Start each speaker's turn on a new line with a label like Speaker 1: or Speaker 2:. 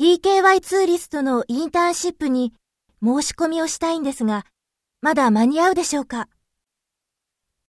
Speaker 1: TKY ツーリストのインターンシップに申し込みをしたいんですが、まだ間に合うでしょうか？